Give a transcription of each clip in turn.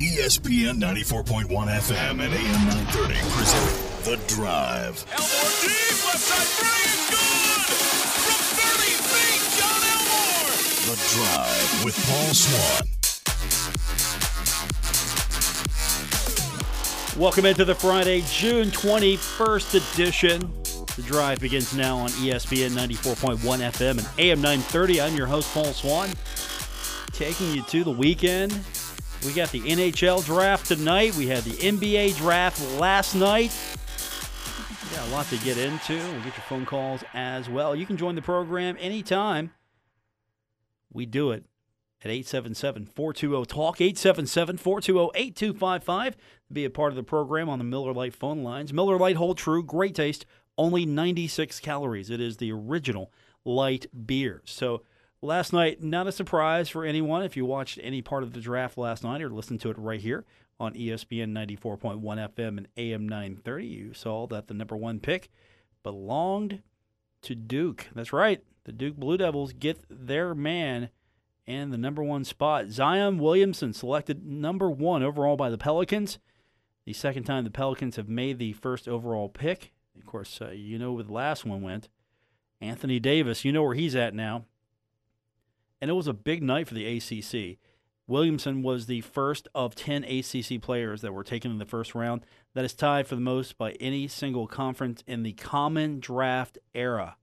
ESPN 94.1 FM and AM 930 present The Drive. Elmore deep, left side three is good! From 30 feet, Jon Elmore! The Drive with Paul Swan. Welcome into the Friday, June 21st edition. The drive begins now on ESPN 94.1 FM and AM 930. I'm your host, Paul Swan, taking you to the weekend. We got the NHL draft tonight. We had the NBA draft last night. We got a lot to get into. We'll get your phone calls as well. You can join the program anytime. We do it at 877-420-TALK, 877-420-8255. Be a part of the program on the Miller Lite phone lines. Miller Lite Hold True, great taste, only 96 calories. It is the original light beer. So last night, not a surprise for anyone if you watched any part of the draft last night or listened to it right here on ESPN 94.1 FM and AM 930. You saw that the number one pick belonged to Duke. That's right. The Duke Blue Devils get their man and the number one spot. Zion Williamson selected number one overall by the Pelicans. The second time the Pelicans have made the first overall pick. Of course, uh, you know where the last one went. Anthony Davis, you know where he's at now. And it was a big night for the ACC. Williamson was the first of 10 ACC players that were taken in the first round. That is tied for the most by any single conference in the common draft era.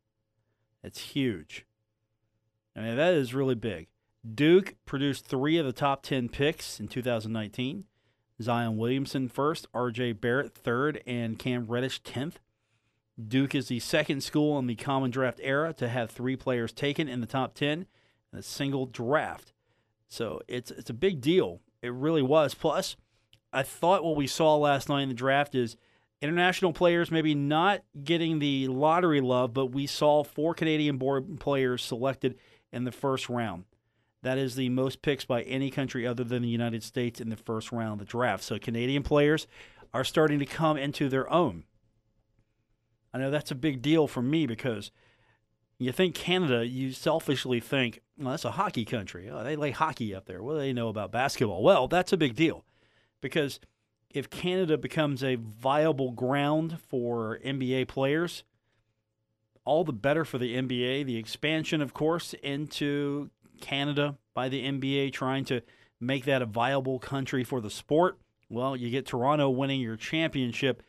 That's huge. I mean, that is really big. Duke produced three of the top 10 picks in 2019. Zion Williamson first, RJ Barrett third, and Cam Reddish 10th. Duke is the second school in the common draft era to have three players taken in the top 10 in a single draft. So it's it's a big deal. It really was. Plus, I thought what we saw last night in the draft is international players maybe not getting the lottery love, but we saw four Canadian born players selected in the first round. That is the most picks by any country other than the United States in the first round of the draft. So Canadian players are starting to come into their own. I know that's a big deal for me because you think Canada, you selfishly think, well, that's a hockey country. Oh, they play hockey up there. What do they know about basketball? Well, that's a big deal because if Canada becomes a viable ground for NBA players, all the better for the NBA. The expansion, of course, into Canada by the NBA, trying to make that a viable country for the sport. Well, you get Toronto winning your championship.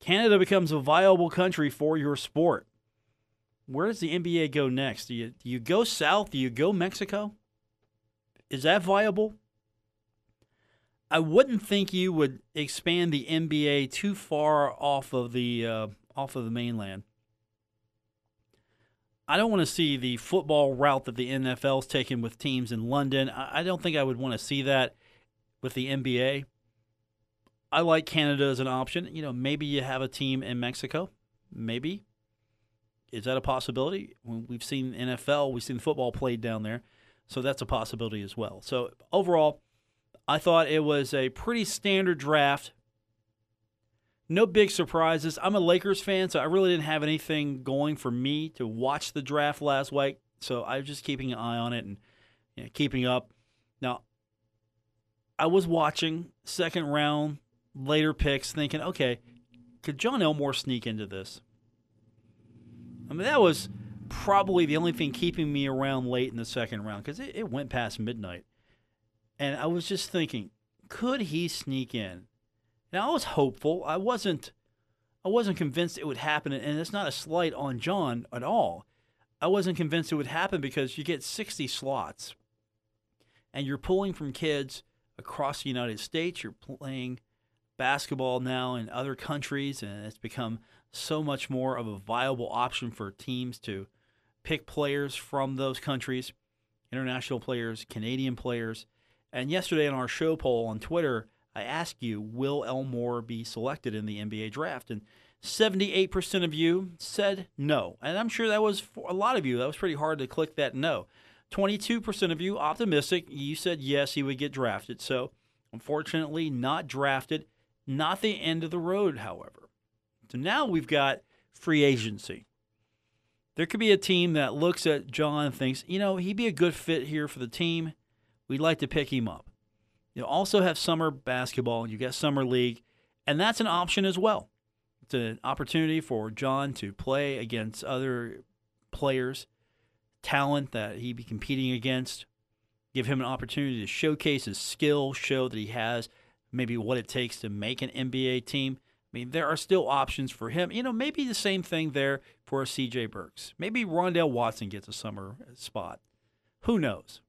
Canada becomes a viable country for your sport. Where does the NBA go next? Do you, do you go south? Do you go Mexico? Is that viable? I wouldn't think you would expand the NBA too far off of the uh, off of the mainland. I don't want to see the football route that the NFL's taken with teams in London. I don't think I would want to see that with the NBA. I like Canada as an option. You know, maybe you have a team in Mexico. Maybe. Is that a possibility? We've seen NFL, we've seen football played down there. So that's a possibility as well. So overall, I thought it was a pretty standard draft. No big surprises. I'm a Lakers fan, so I really didn't have anything going for me to watch the draft last week. So I was just keeping an eye on it and you know, keeping up. Now, I was watching second round, later picks, thinking, okay, could Jon Elmore sneak into this? I mean, that was probably the only thing keeping me around late in the second round because it, it went past midnight. And I was just thinking, could he sneak in? Now I was hopeful. I wasn't I wasn't convinced it would happen and it's not a slight on Jon at all. I wasn't convinced it would happen because you get 60 slots and you're pulling from kids across the United States. You're playing basketball now in other countries and it's become so much more of a viable option for teams to pick players from those countries, international players, Canadian players. And yesterday in our show poll on Twitter, I asked you, will Elmore be selected in the NBA draft? And 78% of you said no. And I'm sure that was for a lot of you, that was pretty hard to click that no. 22% of you optimistic, you said yes, he would get drafted. So, unfortunately, not drafted. Not the end of the road, however. So now we've got free agency. There could be a team that looks at Jon and thinks, you know, he'd be a good fit here for the team. We'd like to pick him up. You also have summer basketball. You got summer league, and that's an option as well. It's an opportunity for Jon to play against other players, talent that he'd be competing against. Give him an opportunity to showcase his skill, show that he has maybe what it takes to make an NBA team. I mean, there are still options for him. You know, maybe the same thing there for CJ Burks. Maybe Rondale Watson gets a summer spot. Who knows?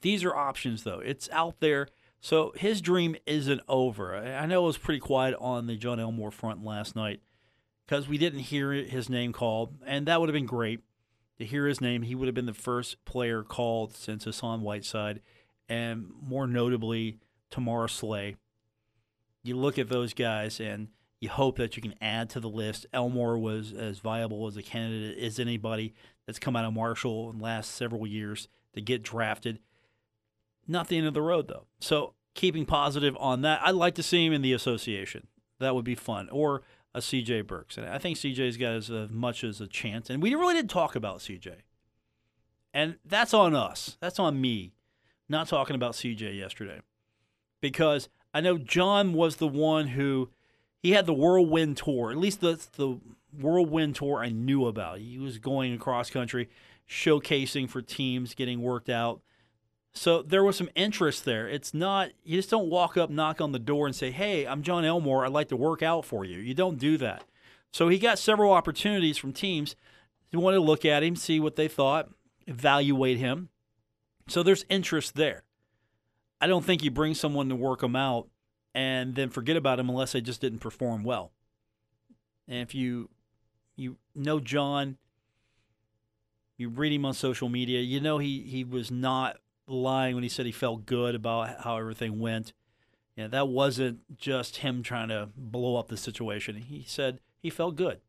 These are options, though. It's out there. So his dream isn't over. I know it was pretty quiet on the Jon Elmore front last night because we didn't hear his name called, and that would have been great to hear his name. He would have been the first player called since Hassan Whiteside, and more notably, Tamar Slay. You look at those guys, and you hope that you can add to the list. Elmore was as viable as a candidate as anybody that's come out of Marshall in the last several years to get drafted. Not the end of the road, though. So keeping positive on that. I'd like to see him in the association. That would be fun. Or a CJ Burks. And I think CJ's got as much as a chance. And we really didn't talk about CJ. And that's on us. That's on me not talking about CJ yesterday. Because I know Jon was the one who he had the whirlwind tour, at least the the whirlwind tour I knew about. He was going across country, showcasing for teams, getting worked out. So there was some interest there. It's not you just don't walk up, knock on the door, and say, "Hey, I'm Jon Elmore. I'd like to work out for you." You don't do that. So he got several opportunities from teams who wanted to look at him, see what they thought, evaluate him. So there's interest there. I don't think you bring someone to work them out and then forget about them unless they just didn't perform well. And if you you know Jon, you read him on social media, you know he he was not lying when he said he felt good about how everything went. Yeah, that wasn't just him trying to blow up the situation. He said he felt good.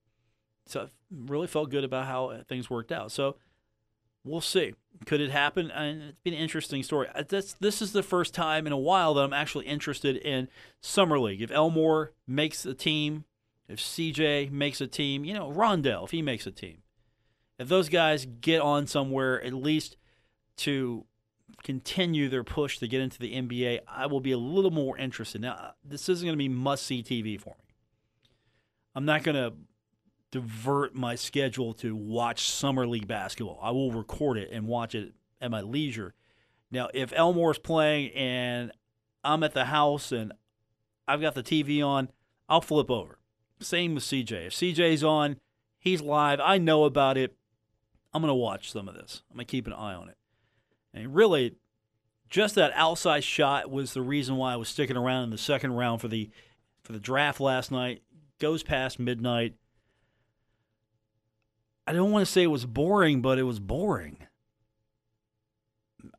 So really felt good about how things worked out. So we'll see. Could it happen? And it's been an interesting story. This, this is the first time in a while that I'm actually interested in Summer League. If Elmore makes a team, if CJ makes a team, you know, Rondale, if he makes a team, if those guys get on somewhere, at least to continue their push to get into the NBA, I will be a little more interested. Now, this isn't going to be must see TV for me. I'm not going to divert my schedule to watch Summer League basketball. I will record it and watch it at my leisure. Now, if Elmore's playing and I'm at the house and I've got the TV on, I'll flip over. Same with CJ. If CJ's on, he's live, I know about it. I'm going to watch some of this. I'm going to keep an eye on it. And really, just that outside shot was the reason why I was sticking around in the second round for the for the draft last night. Goes past midnight. I don't want to say it was boring, but it was boring.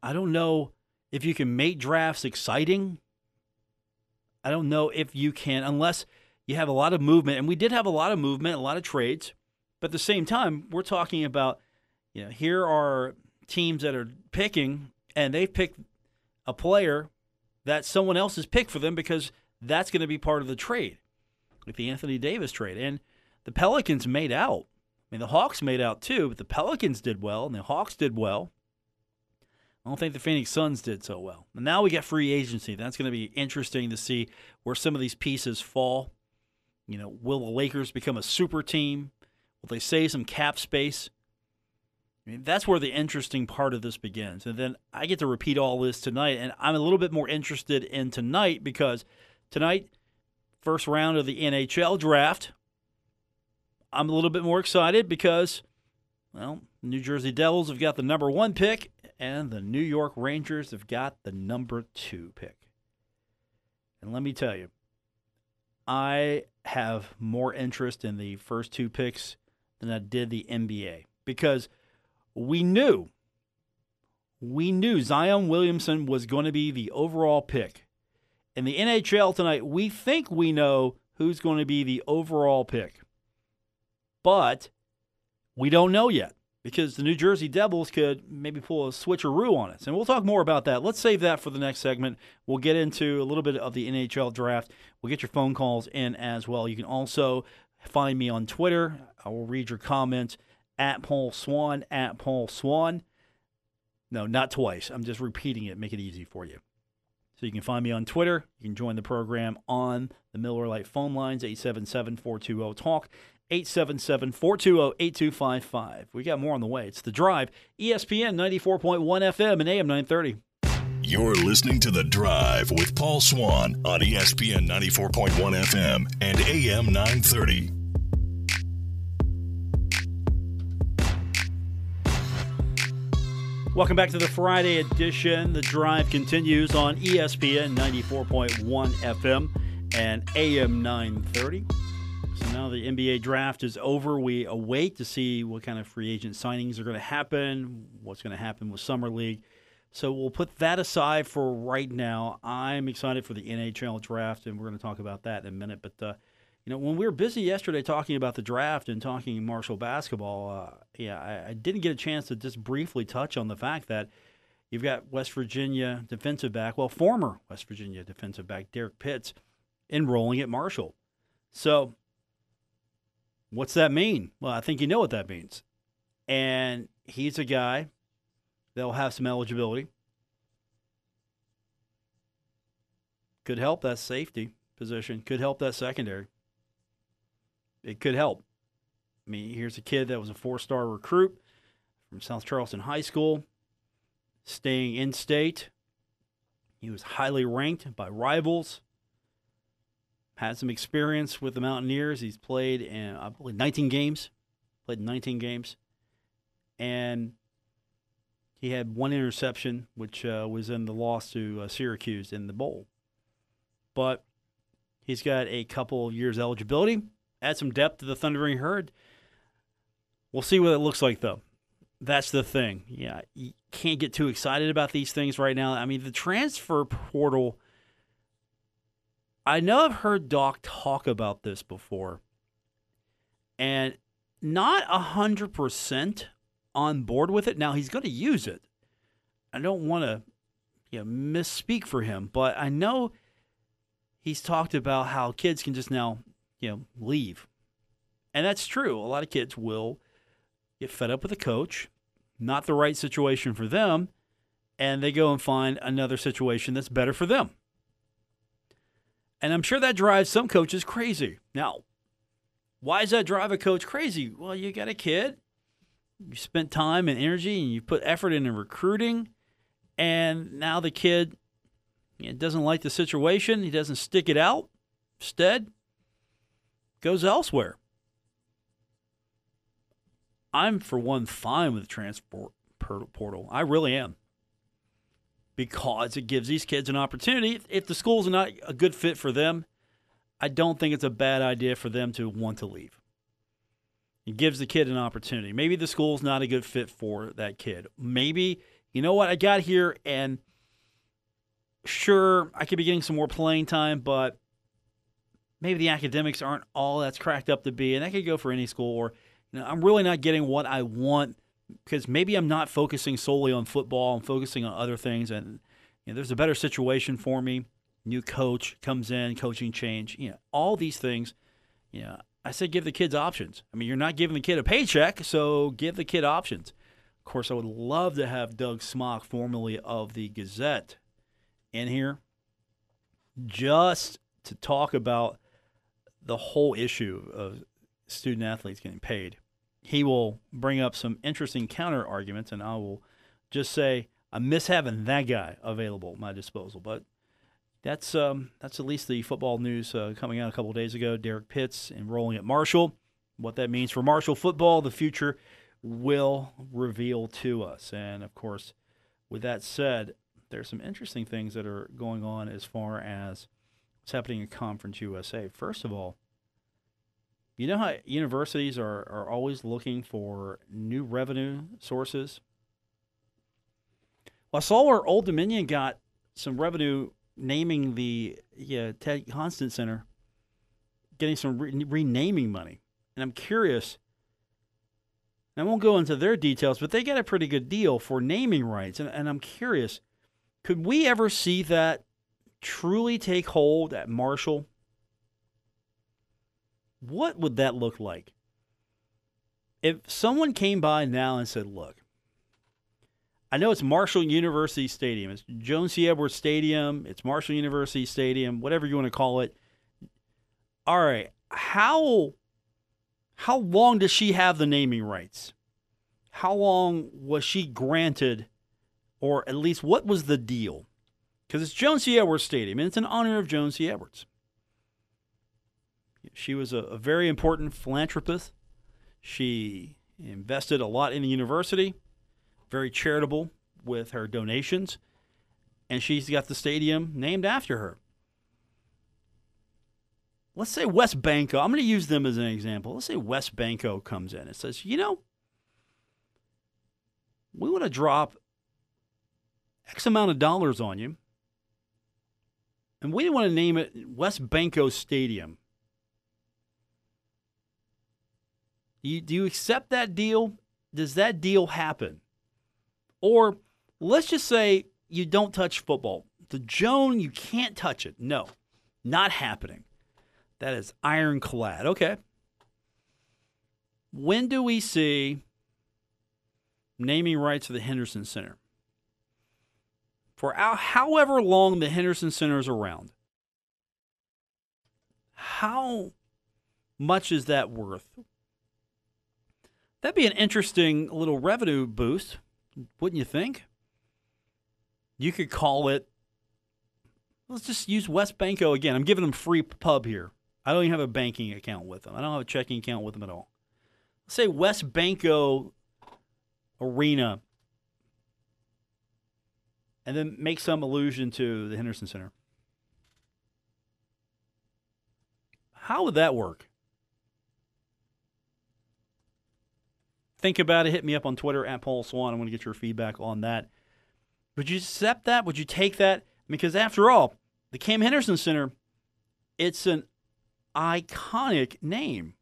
I don't know if you can make drafts exciting. I don't know if you can, unless you have a lot of movement. And we did have a lot of movement, a lot of trades. But at the same time, we're talking about, you know, here are teams that are picking, and they've picked a player that someone else has picked for them because that's going to be part of the trade, like the Anthony Davis trade. And the Pelicans made out. I mean, the Hawks made out too, but the Pelicans did well, and the Hawks did well. I don't think the Phoenix Suns did so well. And now we got free agency. That's going to be interesting to see where some of these pieces fall. You know, will the Lakers become a super team? Will they save some cap space? I mean, that's where the interesting part of this begins. And then I get to repeat all this tonight, and I'm a little bit more interested in tonight because tonight, first round of the NHL draft, I'm a little bit more excited because, well, New Jersey Devils have got the number one pick, and the New York Rangers have got the number two pick. And let me tell you, I have more interest in the first two picks than I did the NBA because we knew, we knew Zion Williamson was going to be the overall pick. In the NHL tonight, we think we know who's going to be the overall pick but we don't know yet because the New Jersey Devils could maybe pull a switcheroo on us. And we'll talk more about that. Let's save that for the next segment. We'll get into a little bit of the NHL draft. We'll get your phone calls in as well. You can also find me on Twitter. I will read your comments at Paul Swan, at Paul Swan. No, not twice. I'm just repeating it, make it easy for you. So you can find me on Twitter. You can join the program on the Miller Lite phone lines, 877 420 TALK, 877 420 8255. We got more on the way. It's The Drive, ESPN 94.1 FM and AM 930. You're listening to The Drive with Paul Swan on ESPN 94.1 FM and AM 930. Welcome back to the Friday edition. The drive continues on ESPN 94.1 FM and AM 930. So now the NBA draft is over. We await to see what kind of free agent signings are going to happen, what's going to happen with Summer League. So we'll put that aside for right now. I'm excited for the NHL draft, and we're going to talk about that in a minute. But uh, you know, when we were busy yesterday talking about the draft and talking Marshall basketball, uh, yeah, I, I didn't get a chance to just briefly touch on the fact that you've got West Virginia defensive back, well, former West Virginia defensive back Derrek Pitts, enrolling at Marshall. So, what's that mean? Well, I think you know what that means. And he's a guy that'll have some eligibility. Could help that safety position, could help that secondary it could help. I mean, here's a kid that was a four star recruit from South Charleston High School, staying in state. He was highly ranked by rivals. Had some experience with the Mountaineers. He's played in, I believe, 19 games. Played 19 games. And he had one interception, which uh, was in the loss to uh, Syracuse in the bowl. But he's got a couple years eligibility add some depth to the Thundering Herd. We'll see what it looks like, though. That's the thing. Yeah, you can't get too excited about these things right now. I mean, the transfer portal. I know I've heard Doc talk about this before, and not a hundred percent on board with it. Now he's going to use it. I don't want to, you know, misspeak for him, but I know he's talked about how kids can just now you know, leave. And that's true. A lot of kids will get fed up with a coach, not the right situation for them, and they go and find another situation that's better for them. And I'm sure that drives some coaches crazy. Now, why does that drive a coach crazy? Well, you got a kid, you spent time and energy, and you put effort into recruiting, and now the kid you know, doesn't like the situation. He doesn't stick it out. Instead, goes elsewhere. I'm, for one, fine with the transfer portal. I really am. Because it gives these kids an opportunity. If the school's not a good fit for them, I don't think it's a bad idea for them to want to leave. It gives the kid an opportunity. Maybe the school's not a good fit for that kid. Maybe, you know what, I got here and sure, I could be getting some more playing time, but maybe the academics aren't all that's cracked up to be, and that could go for any school. Or you know, I'm really not getting what I want because maybe I'm not focusing solely on football. I'm focusing on other things, and you know, there's a better situation for me. New coach comes in, coaching change. You know, all these things. You know, I said give the kids options. I mean, you're not giving the kid a paycheck, so give the kid options. Of course, I would love to have Doug Smock, formerly of the Gazette, in here just to talk about the whole issue of student athletes getting paid. He will bring up some interesting counter arguments, and I will just say I miss having that guy available at my disposal. But that's um, that's at least the football news uh, coming out a couple days ago. Derrek Pitts enrolling at Marshall. What that means for Marshall football, the future will reveal to us. And of course, with that said, there's some interesting things that are going on as far as what's happening in Conference USA. First of all, you know how universities are, are always looking for new revenue sources? Well, I saw where Old Dominion got some revenue naming the yeah, Ted Constant Center, getting some re- renaming money. And I'm curious, I won't go into their details, but they got a pretty good deal for naming rights. And, and I'm curious, could we ever see that truly take hold at Marshall? What would that look like? If someone came by now and said, Look, I know it's Marshall University Stadium. It's Joan C. Edwards Stadium. It's Marshall University Stadium, whatever you want to call it. All right, how how long does she have the naming rights? How long was she granted, or at least what was the deal? Because it's Joan C. Edwards Stadium, and it's in honor of Joan C. Edwards. She was a, a very important philanthropist. She invested a lot in the university, very charitable with her donations, and she's got the stadium named after her. Let's say WesBanco, I'm going to use them as an example. Let's say WesBanco comes in and says, you know, we want to drop X amount of dollars on you, and we want to name it WesBanco Stadium. You, do you accept that deal? Does that deal happen? Or let's just say you don't touch football. The Joan, you can't touch it. No, not happening. That is ironclad. Okay. When do we see naming rights of the Henderson Center? For however long the Henderson Center is around, how much is that worth? That'd be an interesting little revenue boost, wouldn't you think? You could call it, let's just use WesBanco again. I'm giving them free pub here. I don't even have a banking account with them, I don't have a checking account with them at all. Let's say WesBanco Arena, and then make some allusion to the Henderson Center. How would that work? Think about it. Hit me up on Twitter at Paul Swan. I want to get your feedback on that. Would you accept that? Would you take that? Because after all, the Cam Henderson Center, it's an iconic name.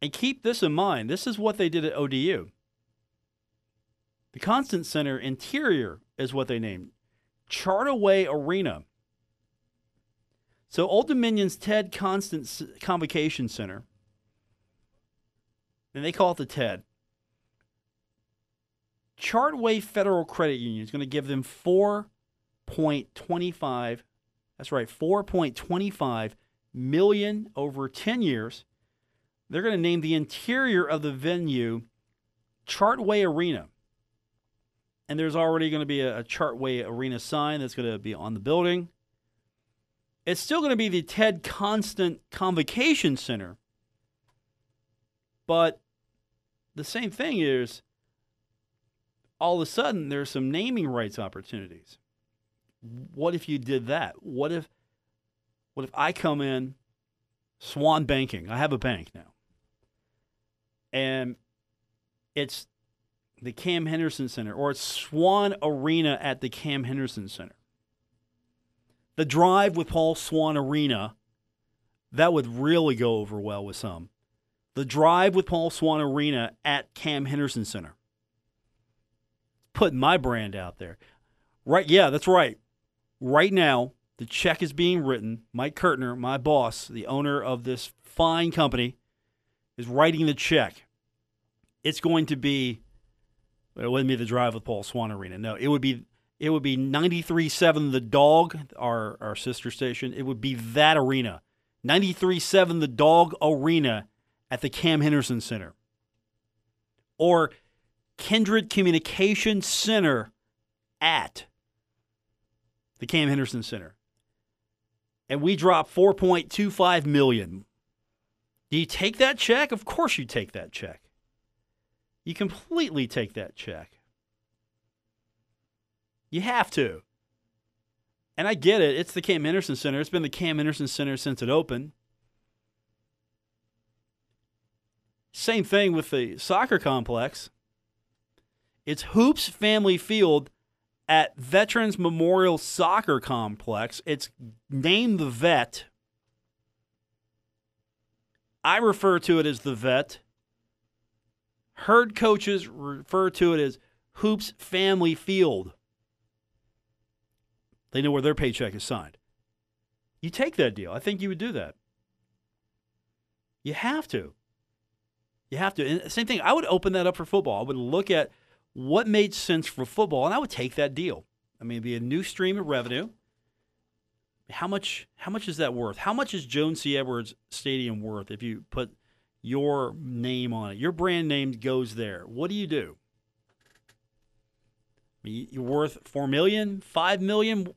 And keep this in mind. This is what they did at ODU. The Constant Center interior is what they named Chartway Arena. So Old Dominion's TED Constant Convocation Center, and they call it the TED. Chartway Federal Credit Union is going to give them 4.25 that's right 4.25 million over 10 years. They're going to name the interior of the venue chartway arena. And there's already going to be a, a chartway arena sign that's going to be on the building it's still going to be the ted constant convocation center but the same thing is all of a sudden there's some naming rights opportunities. What if you did that? What if what if I come in Swan Banking? I have a bank now. And it's the Cam Henderson Center or it's Swan Arena at the Cam Henderson Center. The drive with Paul Swan Arena, that would really go over well with some. The drive with Paul Swan Arena at Cam Henderson Center putting my brand out there. Right, yeah, that's right. Right now, the check is being written. Mike Kirtner, my boss, the owner of this fine company, is writing the check. It's going to be it wouldn't be the drive with Paul Swan Arena. No, it would be it would be 93.7 The Dog, our our sister station. It would be that arena. 93.7 The Dog Arena at the Cam Henderson Center. Or Kindred Communication Center at the Cam Henderson Center. And we drop 4.25 million. Do you take that check? Of course you take that check. You completely take that check. You have to. And I get it. It's the Cam Henderson Center. It's been the Cam Henderson Center since it opened. Same thing with the soccer complex. It's Hoops Family Field at Veterans Memorial Soccer Complex. It's named the Vet. I refer to it as the Vet. Herd coaches refer to it as Hoops Family Field. They know where their paycheck is signed. You take that deal. I think you would do that. You have to. You have to. And same thing. I would open that up for football. I would look at what made sense for football, and I would take that deal. I mean, it'd be a new stream of revenue. How much? How much is that worth? How much is Joan C. Edwards Stadium worth if you put your name on it? Your brand name goes there. What do you do? You're worth four million, five million.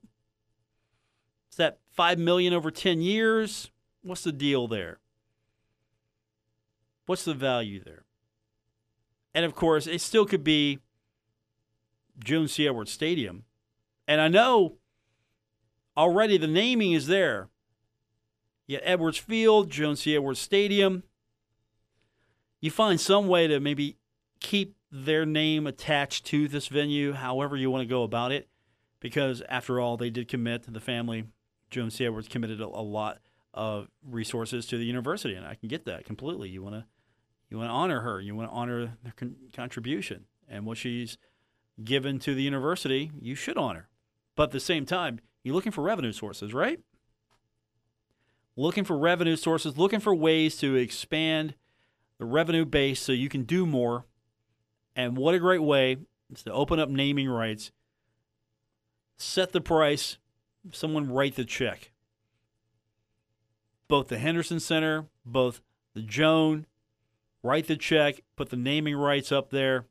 Is that five million over ten years? What's the deal there? What's the value there? And of course, it still could be Joan C. Edwards Stadium. And I know already the naming is there. Got Edwards Field, Joan C. Edwards Stadium. You find some way to maybe keep their name attached to this venue, however you want to go about it, because after all, they did commit the family. Joan C. Edwards committed a, a lot of resources to the university, and I can get that completely. You want to you want to honor her. You want to honor her con- contribution and what she's given to the university. You should honor, but at the same time, you're looking for revenue sources, right? Looking for revenue sources, looking for ways to expand the revenue base so you can do more. And what a great way is to open up naming rights, set the price, someone write the check. Both the Henderson Center, both the Joan, write the check, put the naming rights up there.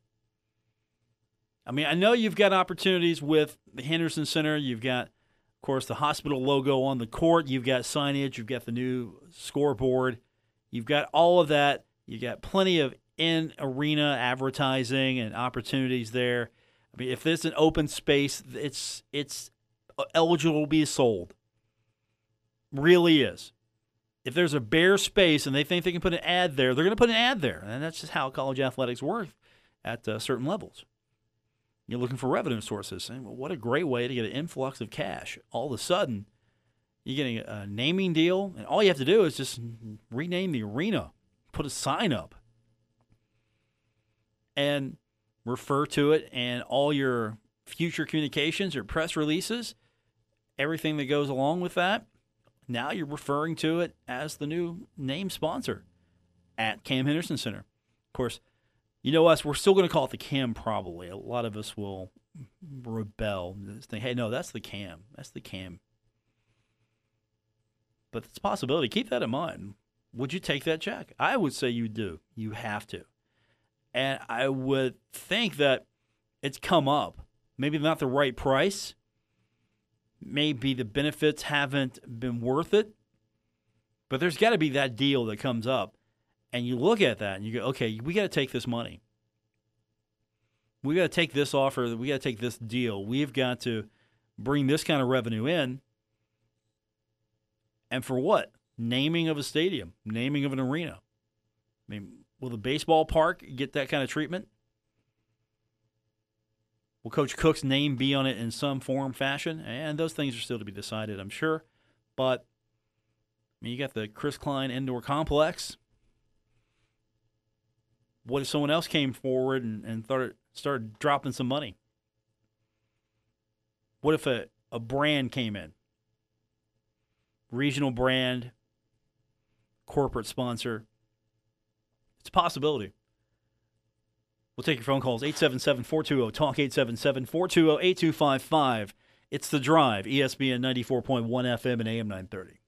I mean, I know you've got opportunities with the Henderson Center. You've got, of course, the hospital logo on the court. You've got signage. You've got the new scoreboard. You've got all of that. You've got plenty of in arena advertising and opportunities there. I mean, if there's an open space, it's it's eligible to be sold. Really is. If there's a bare space and they think they can put an ad there, they're going to put an ad there, and that's just how college athletics work at uh, certain levels. You're looking for revenue sources, and what a great way to get an influx of cash. All of a sudden, you're getting a naming deal, and all you have to do is just rename the arena, put a sign up, and refer to it, and all your future communications or press releases, everything that goes along with that. Now you're referring to it as the new name sponsor at Cam Henderson Center. Of course, you know us, we're still going to call it the Cam probably. A lot of us will rebel. and Think, hey, no, that's the Cam. That's the Cam. But it's a possibility. Keep that in mind. Would you take that check? I would say you do. You have to. And I would think that it's come up. Maybe not the right price. Maybe the benefits haven't been worth it. But there's got to be that deal that comes up. And you look at that and you go, okay, we got to take this money. We got to take this offer. We got to take this deal. We've got to bring this kind of revenue in. And for what? Naming of a stadium, naming of an arena. I mean, will the baseball park get that kind of treatment? Will Coach Cook's name be on it in some form, fashion? And those things are still to be decided, I'm sure. But I mean, you got the Chris Cline Indoor Complex. What if someone else came forward and, and started, started dropping some money? What if a, a brand came in? Regional brand, corporate sponsor. It's a possibility. We'll take your phone calls 877 420 TALK 877 420 8255. It's The Drive, ESPN 94.1 FM and AM 930.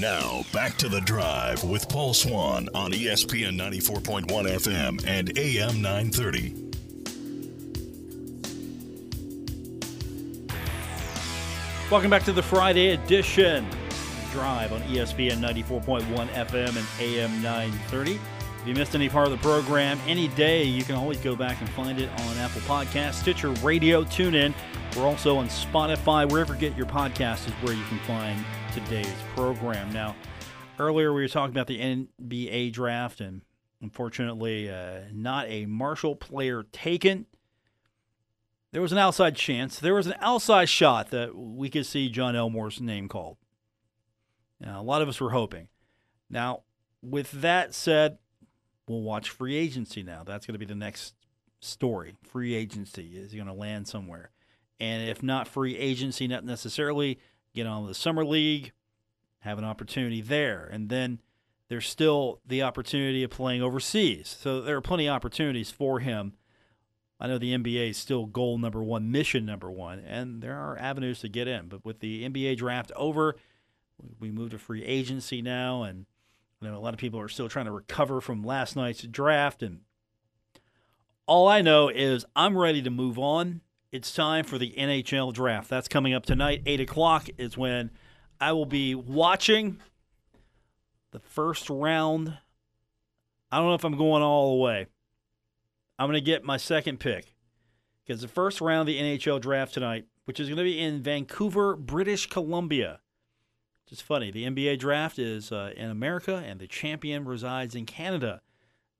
Now, back to the drive with Paul Swan on ESPN 94.1 FM and AM 930. Welcome back to the Friday edition Drive on ESPN 94.1 FM and AM 930. If you missed any part of the program any day, you can always go back and find it on Apple Podcasts, Stitcher Radio, TuneIn. We're also on Spotify. Wherever you get your podcast is where you can find today's program. Now, earlier we were talking about the NBA draft, and unfortunately, uh, not a Marshall player taken. There was an outside chance. There was an outside shot that we could see Jon Elmore's name called. Now, a lot of us were hoping. Now, with that said, we'll watch free agency now. That's going to be the next story. Free agency is going to land somewhere? And if not free agency, not necessarily get on the summer league, have an opportunity there, and then there's still the opportunity of playing overseas. So there are plenty of opportunities for him. I know the NBA is still goal number one, mission number one, and there are avenues to get in. But with the NBA draft over, we move to free agency now, and I know a lot of people are still trying to recover from last night's draft. And all I know is I'm ready to move on. It's time for the NHL draft. That's coming up tonight. 8 o'clock is when I will be watching the first round. I don't know if I'm going all the way. I'm going to get my second pick because the first round of the NHL draft tonight, which is going to be in Vancouver, British Columbia. It's funny. The NBA draft is uh, in America, and the champion resides in Canada.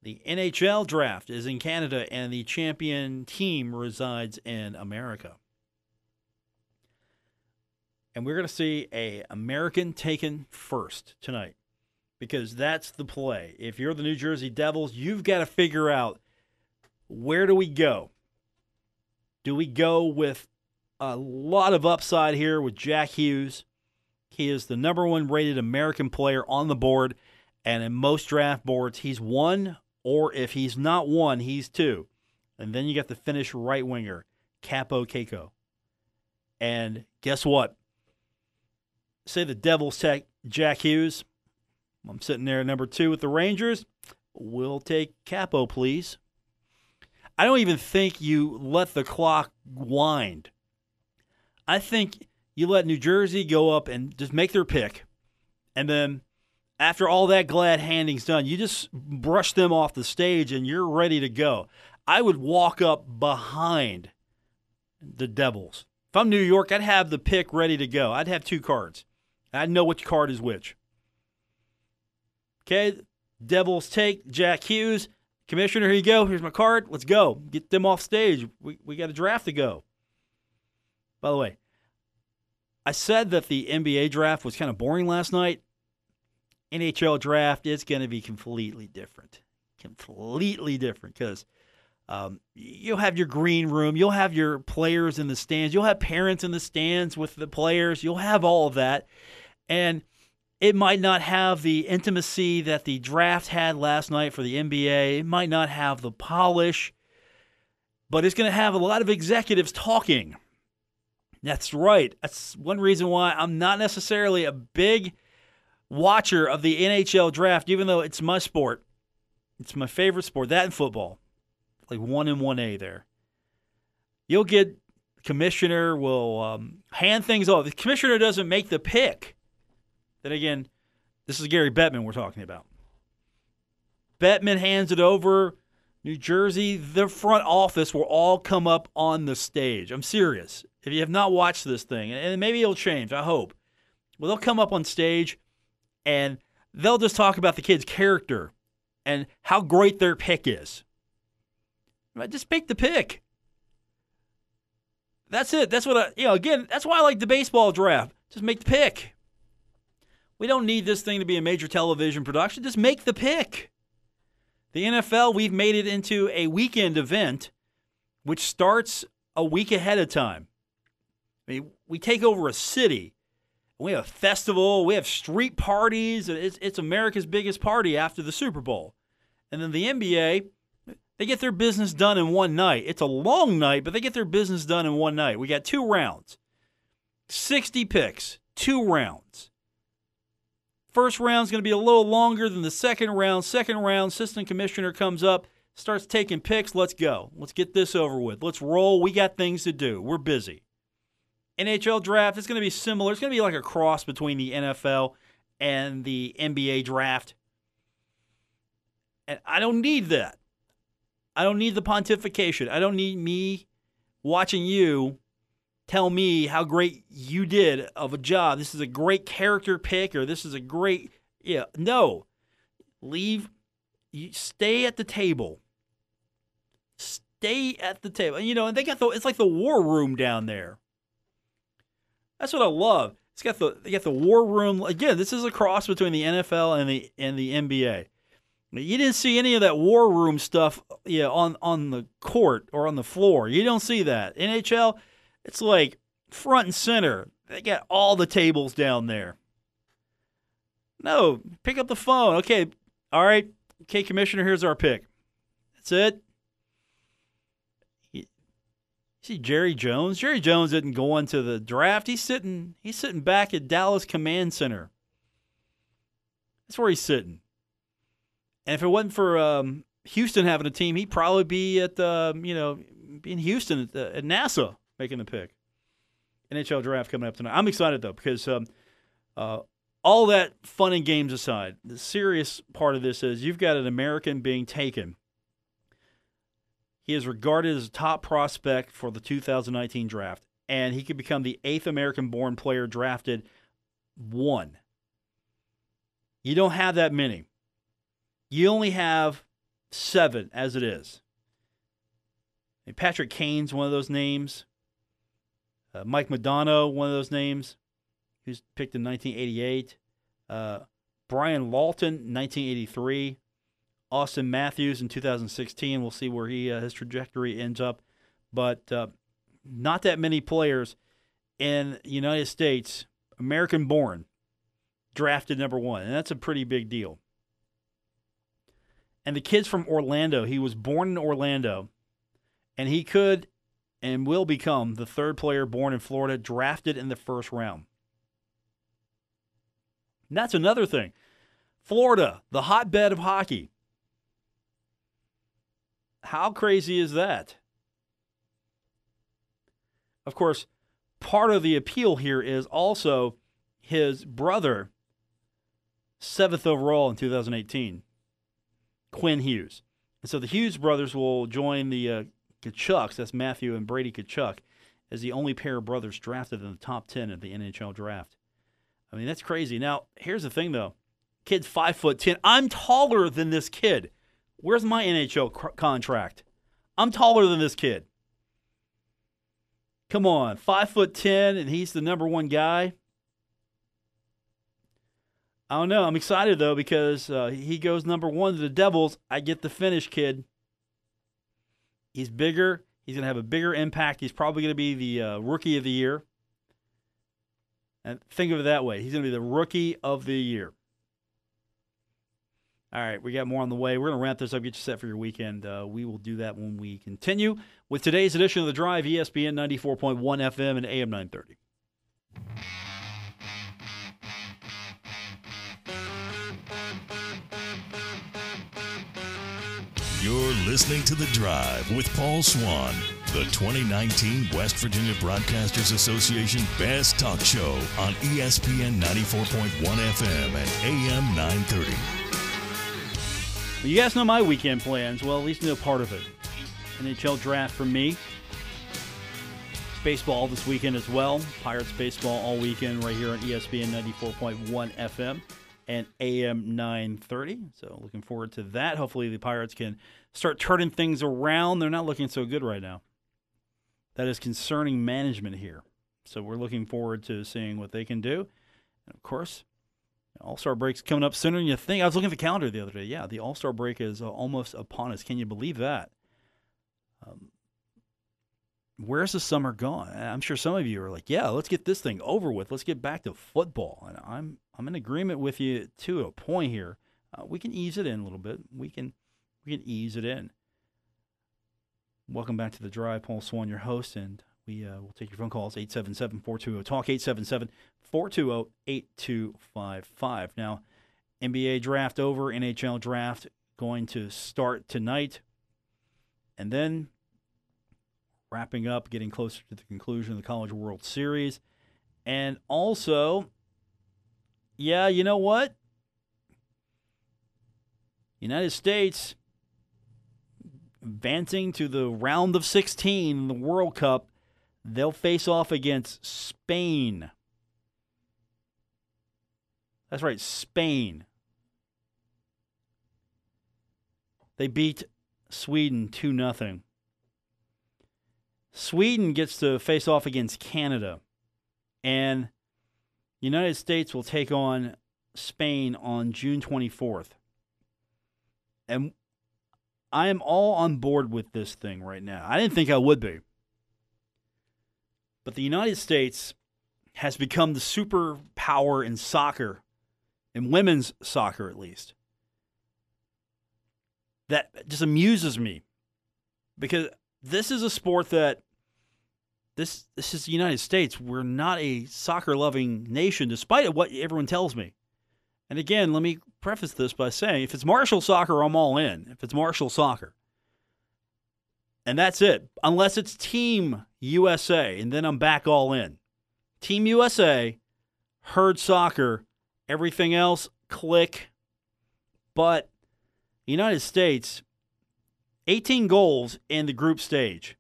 The NHL draft is in Canada, and the champion team resides in America. And we're going to see a American taken first tonight because that's the play. If you're the New Jersey Devils, you've got to figure out where do we go? Do we go with a lot of upside here with Jack Hughes? He is the number one rated American player on the board, and in most draft boards, he's one, or if he's not one, he's two. And then you got the Finnish right winger, Kaapo Kakko. And guess what? Say the Devils take Jack Hughes. I'm sitting there at number two with the Rangers. We'll take Kaapo, please. I don't even think you let the clock wind. I think you let New Jersey go up and just make their pick. And then after all that glad handing's done, you just brush them off the stage and you're ready to go. I would walk up behind the Devils. If I'm New York, I'd have the pick ready to go. I'd have two cards. I'd know which card is which. Okay, Devils take Jack Hughes. Commissioner, here you go. Here's my card. Let's go. Get them off stage. We, we got a draft to go. By the way, I said that the NBA draft was kind of boring last night. NHL draft is going to be completely different. Completely different because um, you'll have your green room, you'll have your players in the stands, you'll have parents in the stands with the players, you'll have all of that. And it might not have the intimacy that the draft had last night for the NBA. It might not have the polish, but it's going to have a lot of executives talking. That's right. That's one reason why I'm not necessarily a big watcher of the NHL draft, even though it's my sport. It's my favorite sport, that and football. Like one and one A there. You'll get commissioner will um, hand things off. The commissioner doesn't make the pick. Then again, this is Gary Bettman we're talking about. Bettman hands it over. New Jersey, the front office will all come up on the stage. I'm serious. If you have not watched this thing, and maybe it'll change, I hope. Well, they'll come up on stage and they'll just talk about the kid's character and how great their pick is. Just pick the pick. That's it. That's what I, you know, again, that's why I like the baseball draft. Just make the pick. We don't need this thing to be a major television production. Just make the pick. The NFL, we've made it into a weekend event, which starts a week ahead of time. I mean, we take over a city. We have a festival. We have street parties. It's, it's America's biggest party after the Super Bowl. And then the NBA, they get their business done in one night. It's a long night, but they get their business done in one night. We got two rounds, 60 picks, two rounds. First round's going to be a little longer than the second round. Second round, assistant commissioner comes up, starts taking picks. Let's go. Let's get this over with. Let's roll. We got things to do. We're busy. NHL draft is going to be similar. It's going to be like a cross between the NFL and the NBA draft. And I don't need that. I don't need the pontification. I don't need me watching you tell me how great you did of a job. This is a great character pick, or this is a great yeah. No, leave. You stay at the table. Stay at the table. You know, and they got the. It's like the war room down there. That's what I love. It's got the they got the war room again. This is a cross between the NFL and the and the NBA. You didn't see any of that war room stuff, yeah, on on the court or on the floor. You don't see that. NHL, it's like front and center. They got all the tables down there. No, pick up the phone. Okay, all right. Okay, commissioner, here's our pick. That's it. You see Jerry Jones? Jerry Jones isn't going to the draft. He's sitting he's sitting back at Dallas Command Center. That's where he's sitting. And if it wasn't for um, Houston having a team, he'd probably be at the you know in Houston at, the, at NASA making the pick. NHL draft coming up tonight. I'm excited though because um, uh, all that fun and games aside, the serious part of this is you've got an American being taken. He is regarded as a top prospect for the 2019 draft, and he could become the eighth American-born player drafted. One. You don't have that many. You only have seven as it is. And Patrick Kane's one of those names. Uh, Mike Modano, one of those names, who's picked in 1988. Uh, Brian Lawton, 1983. Auston Matthews in 2016. We'll see where he uh, his trajectory ends up, but uh, not that many players in the United States, American born, drafted number one, and that's a pretty big deal. And the kid's from Orlando. He was born in Orlando, and he could and will become the third player born in Florida drafted in the first round. And that's another thing. Florida, the hotbed of hockey. How crazy is that? Of course, part of the appeal here is also his brother, seventh overall in 2018, Quinn Hughes. And so the Hughes brothers will join the uh, Tkachuks, that's Matthew and Brady Tkachuk, as the only pair of brothers drafted in the top 10 of the NHL draft. I mean, that's crazy. Now, here's the thing, though. Kid's five foot ten. I'm taller than this kid. Where's my NHL cr- contract? I'm taller than this kid. Come on, five foot ten, and he's the number one guy. I don't know. I'm excited though because uh, he goes number one to the Devils. I get the finish, kid. He's bigger. He's going to have a bigger impact. He's probably going to be the uh, rookie of the year. And think of it that way. He's going to be the rookie of the year. All right, we got more on the way. We're going to wrap this up, get you set for your weekend. Uh, we will do that when we continue with today's edition of The Drive, ESPN 94.1 FM and AM 930. You're listening to The Drive with Paul Swan, the 2019 West Virginia Broadcasters Association Best Talk Show on ESPN 94.1 FM and AM 930. Well, you guys know my weekend plans. Well, at least know part of it. NHL draft for me. Baseball this weekend as well. Pirates baseball all weekend right here on ESPN 94.1 FM and AM 930. So looking forward to that. Hopefully the Pirates can start turning things around. They're not looking so good right now. That is concerning management here. So we're looking forward to seeing what they can do. And of course, All Star break's coming up sooner than you think. I was looking at the calendar the other day. Yeah, the All Star break is uh, almost upon us. Can you believe that? Um, where's the summer gone? I'm sure some of you are like, "Yeah, let's get this thing over with. Let's get back to football." And I'm I'm in agreement with you to a point here. Uh, we can ease it in a little bit. We can we can ease it in. Welcome back to the drive, Paul Swan, your host, and we uh, will take your phone calls 877-420-TALK 877-420-8255. Now, NBA draft over, NHL draft going to start tonight. And then wrapping up, getting closer to the conclusion of the College World Series. And also, yeah, you know what? United States advancing to the round of 16 in the World Cup. They'll face off against Spain. That's right, Spain. They beat Sweden 2 0. Sweden gets to face off against Canada. And the United States will take on Spain on June 24th. And I am all on board with this thing right now. I didn't think I would be. But the United States has become the superpower in soccer in women's soccer at least. That just amuses me because this is a sport that this this is the United States. We're not a soccer loving nation, despite what everyone tells me. And again, let me preface this by saying if it's Marshall soccer, I'm all in. If it's Marshall soccer. And that's it. Unless it's Team USA, and then I'm back all in. Team USA, herd soccer, everything else, click. But United States, 18 goals in the group stage.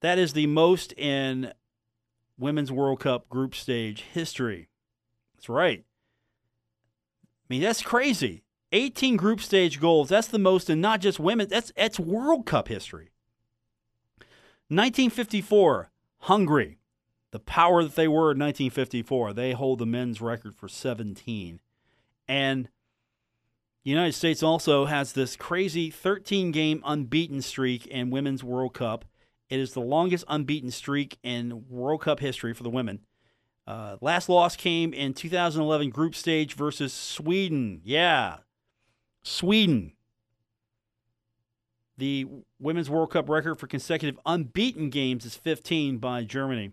That is the most in Women's World Cup group stage history. That's right. I mean, that's crazy. 18 group stage goals. That's the most in not just women, that's, that's World Cup history. 1954, Hungary. The power that they were in 1954. They hold the men's record for 17. And the United States also has this crazy 13 game unbeaten streak in Women's World Cup. It is the longest unbeaten streak in World Cup history for the women. Uh, last loss came in 2011 group stage versus Sweden. Yeah, Sweden. The Women's World Cup record for consecutive unbeaten games is 15 by Germany.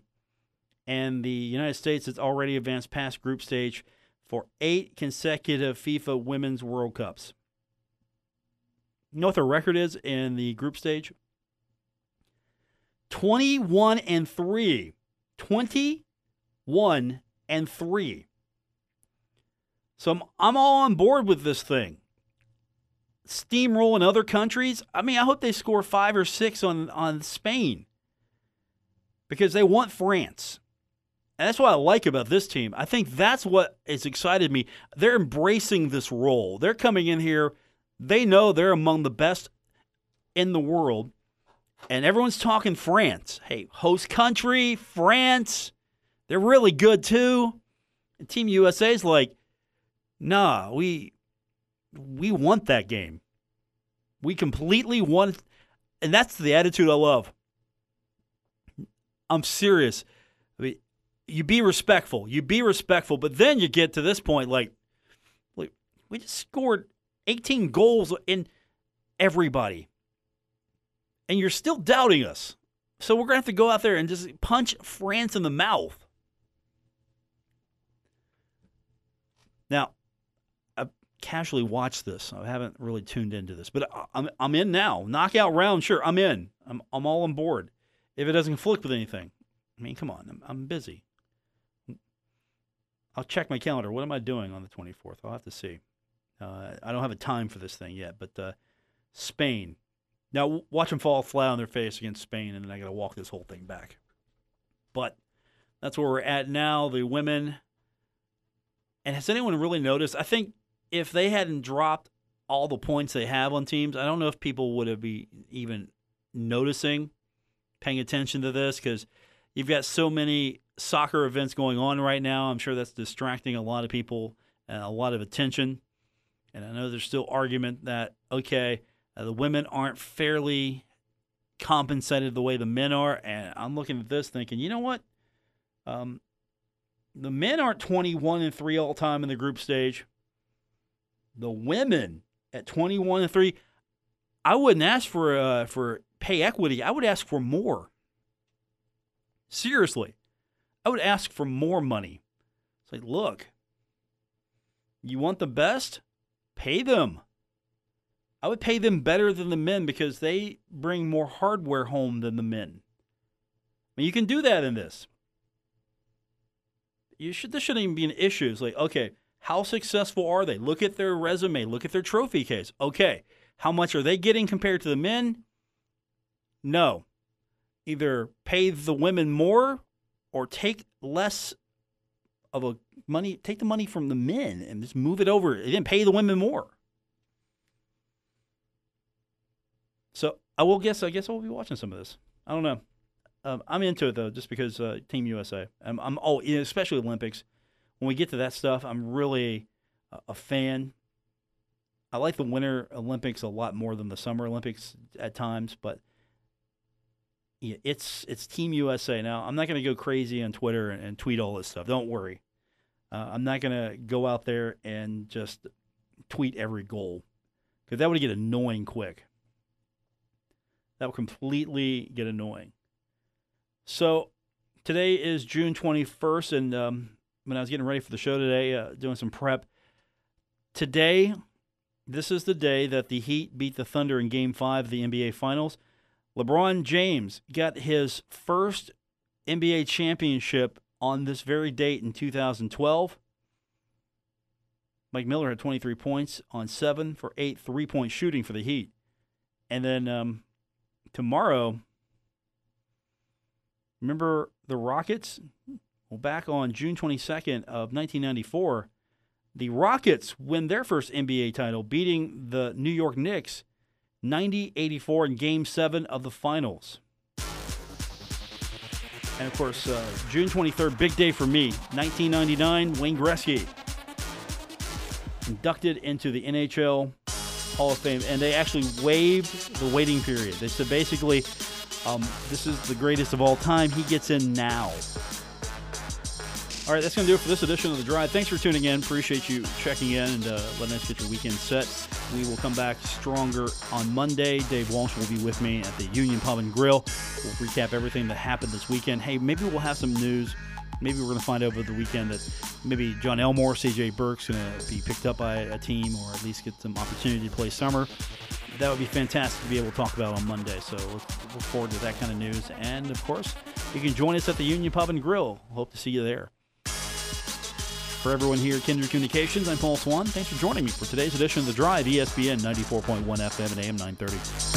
And the United States has already advanced past group stage for eight consecutive FIFA Women's World Cups. You know what their record is in the group stage? 21 and 3. 21 and 3. So I'm, I'm all on board with this thing. Steamroll in other countries. I mean, I hope they score five or six on, on Spain because they want France. And that's what I like about this team. I think that's what has excited me. They're embracing this role. They're coming in here. They know they're among the best in the world. And everyone's talking France. Hey, host country, France. They're really good too. And Team USA is like, nah, we we want that game. We completely want and that's the attitude I love. I'm serious. I mean, you be respectful. You be respectful, but then you get to this point like, like we just scored 18 goals in everybody. And you're still doubting us. So we're going to have to go out there and just punch France in the mouth. Now, I casually watched this. I haven't really tuned into this, but I'm I'm in now. Knockout round, sure, I'm in. I'm I'm all on board. If it doesn't conflict with anything, I mean, come on, I'm, I'm busy. I'll check my calendar. What am I doing on the 24th? I'll have to see. Uh, I don't have a time for this thing yet, but uh, Spain. Now, watch them fall flat on their face against Spain, and then I got to walk this whole thing back. But that's where we're at now. The women. And has anyone really noticed? I think if they hadn't dropped all the points they have on teams, I don't know if people would have be even noticing, paying attention to this because you've got so many soccer events going on right now. I'm sure that's distracting a lot of people and a lot of attention. And I know there's still argument that okay, uh, the women aren't fairly compensated the way the men are. And I'm looking at this thinking, you know what? Um, the men aren't 21 and 3 all time in the group stage. The women at 21 and 3, I wouldn't ask for uh, for pay equity. I would ask for more. Seriously. I would ask for more money. It's like, look, you want the best? Pay them. I would pay them better than the men because they bring more hardware home than the men. I mean, you can do that in this. You should. This shouldn't even be an issue. It's like, okay, how successful are they? Look at their resume. Look at their trophy case. Okay, how much are they getting compared to the men? No. Either pay the women more or take less of a money, take the money from the men and just move it over. They didn't pay the women more. So I will guess. I guess I will be watching some of this. I don't know. Um, I'm into it though, just because uh, Team USA. I'm, I'm oh, especially Olympics. When we get to that stuff, I'm really a, a fan. I like the Winter Olympics a lot more than the Summer Olympics at times, but yeah, it's it's Team USA. Now I'm not going to go crazy on Twitter and, and, tweet all this stuff. Don't worry. Uh, I'm not going to go out there and just tweet every goal because that would get annoying quick. That will completely get annoying. So today is June 21st, and um, when I was getting ready for the show today, uh, doing some prep, today, this is the day that the Heat beat the Thunder in Game 5 of the NBA Finals. LeBron James got his first NBA championship on this very date in 2012. Mike Miller had 23 points on seven for eight three point shooting for the Heat. And then um, tomorrow, remember the Rockets? Well, back on June 22nd of 1994, the Rockets win their first NBA title, beating the New York Knicks 90 84 in Game 7 of the finals. And of course, uh, June 23rd, big day for me. 1999, Wayne Gretzky inducted into the NHL Hall of Fame, and they actually waived the waiting period. They said basically, um, this is the greatest of all time. He gets in now. All right, that's going to do it for this edition of The Drive. Thanks for tuning in. Appreciate you checking in and uh, letting us get your weekend set. We will come back stronger on Monday. Dave Walsh will be with me at the Union Pub and Grill. We'll recap everything that happened this weekend. Hey, maybe we'll have some news. Maybe we're going to find out over the weekend that maybe Jon Elmore, CJ Burks going to be picked up by a team or at least get some opportunity to play summer. That would be fantastic to be able to talk about on Monday. So look, look forward to that kind of news. And of course, you can join us at the Union Pub and Grill. Hope to see you there. For everyone here at Kindred Communications, I'm Paul Swan. Thanks for joining me for today's edition of The Drive, ESPN 94.1 FM and AM 930.